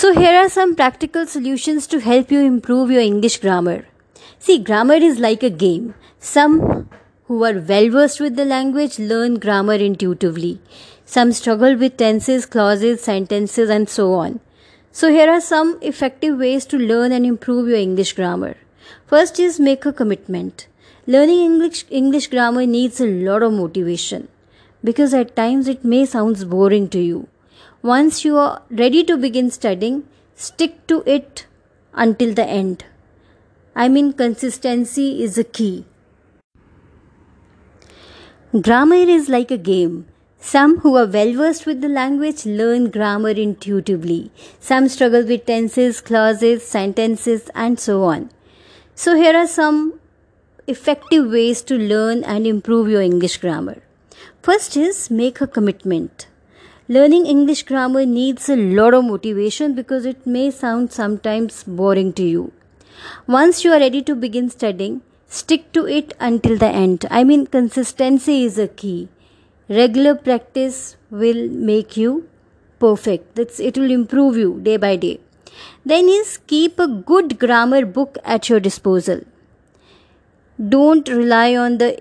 So, here are some practical solutions to help you improve your English grammar. See, grammar is like a game. Some who are well versed with the language learn grammar intuitively. Some struggle with tenses, clauses, sentences, and so on. So, here are some effective ways to learn and improve your English grammar. First is make a commitment. Learning English, English grammar needs a lot of motivation because at times it may sound boring to you. Once you are ready to begin studying, stick to it until the end. I mean, consistency is a key. Grammar is like a game. Some who are well versed with the language learn grammar intuitively. Some struggle with tenses, clauses, sentences, and so on. So, here are some effective ways to learn and improve your English grammar. First is make a commitment. Learning English grammar needs a lot of motivation because it may sound sometimes boring to you. Once you are ready to begin studying, stick to it until the end. I mean, consistency is a key. Regular practice will make you perfect. That's, it will improve you day by day. Then is keep a good grammar book at your disposal. Don't rely on the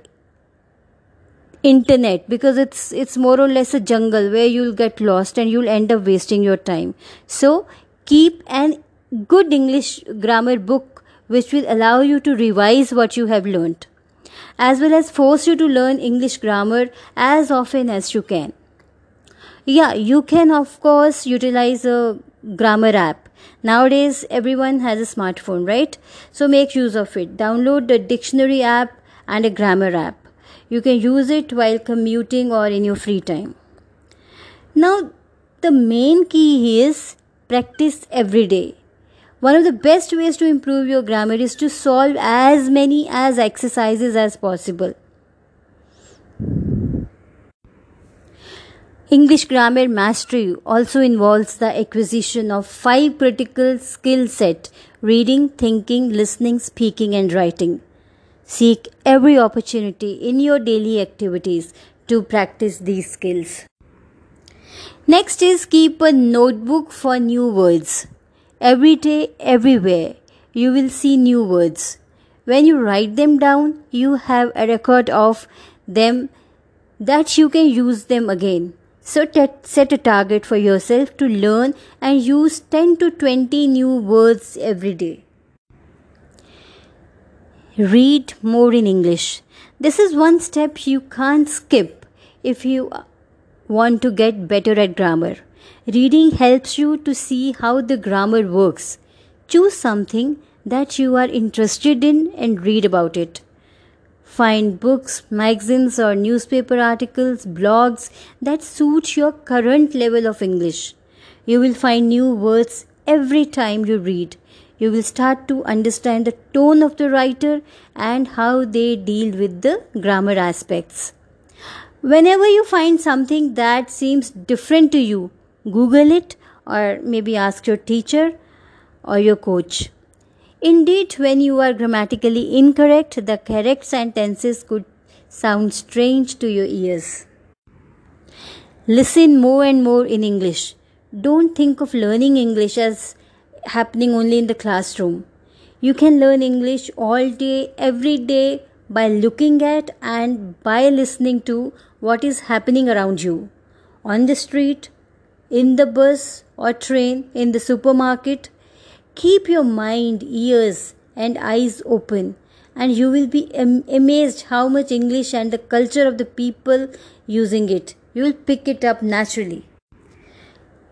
internet because it's it's more or less a jungle where you'll get lost and you'll end up wasting your time so keep an good english grammar book which will allow you to revise what you have learned as well as force you to learn English grammar as often as you can. Yeah, you can of course utilize a grammar app. Nowadays, everyone has a smartphone, right? So make use of it. Download the dictionary app and a grammar app. You can use it while commuting or in your free time. Now, the main key is practice every day. One of the best ways to improve your grammar is to solve as many as exercises as possible. English grammar mastery also involves the acquisition of five critical skill set reading, thinking, listening, speaking and writing. Seek every opportunity in your daily activities to practice these skills. Next is keep a notebook for new words. Every day, everywhere, you will see new words. When you write them down, you have a record of them that you can use them again. So set a target for yourself to learn and use 10 to 20 new words every day. Read more in English. This is one step you can't skip if you want to get better at grammar. Reading helps you to see how the grammar works. Choose something that you are interested in and read about it. Find books, magazines, or newspaper articles, blogs that suit your current level of English. You will find new words every time you read. You will start to understand the tone of the writer and how they deal with the grammar aspects. Whenever you find something that seems different to you, Google it or maybe ask your teacher or your coach. Indeed, when you are grammatically incorrect, the correct sentences could sound strange to your ears. Listen more and more in English. Don't think of learning English as happening only in the classroom. You can learn English all day, every day by looking at and by listening to what is happening around you on the street, in the bus or train, in the supermarket. Keep your mind, ears, and eyes open, and you will be am- amazed how much English and the culture of the people using it. You will pick it up naturally.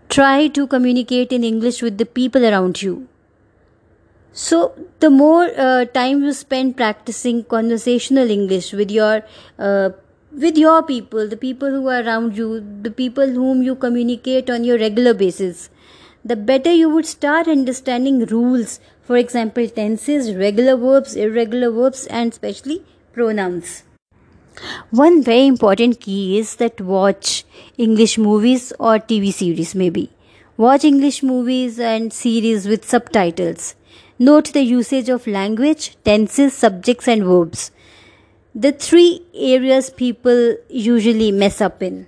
Try to communicate in English with the people around you. So, the more uh, time you spend practicing conversational English with your uh, with your people, the people who are around you, the people whom you communicate on your regular basis, the better you would start understanding rules. For example, tenses, regular verbs, irregular verbs, and especially pronouns. One very important key is that watch English movies or TV series, maybe. Watch English movies and series with subtitles. Note the usage of language, tenses, subjects, and verbs the three areas people usually mess up in.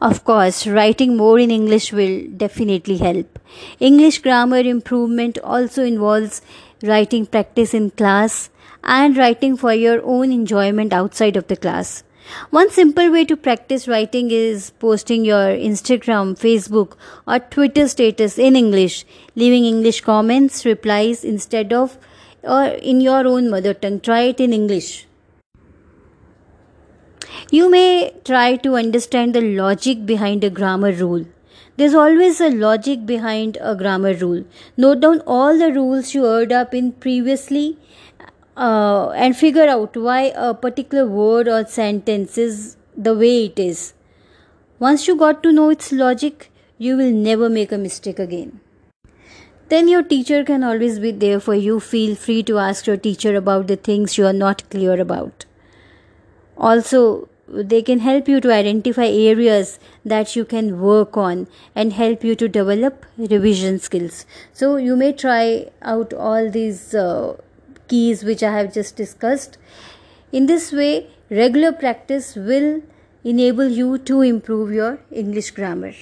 Of course, writing more in English will definitely help. English grammar improvement also involves writing practice in class and writing for your own enjoyment outside of the class. One simple way to practice writing is posting your Instagram, Facebook, or Twitter status in English, leaving English comments, replies instead of or in your own mother tongue. Try it in English. You may try to understand the logic behind a grammar rule. There's always a logic behind a grammar rule. Note down all the rules you heard up in previously uh, and figure out why a particular word or sentence is the way it is. Once you got to know its logic, you will never make a mistake again. Then your teacher can always be there for you. Feel free to ask your teacher about the things you are not clear about. Also, they can help you to identify areas that you can work on and help you to develop revision skills. So, you may try out all these. Uh, keys which I have just discussed. In this way, regular practice will enable you to improve your English grammar.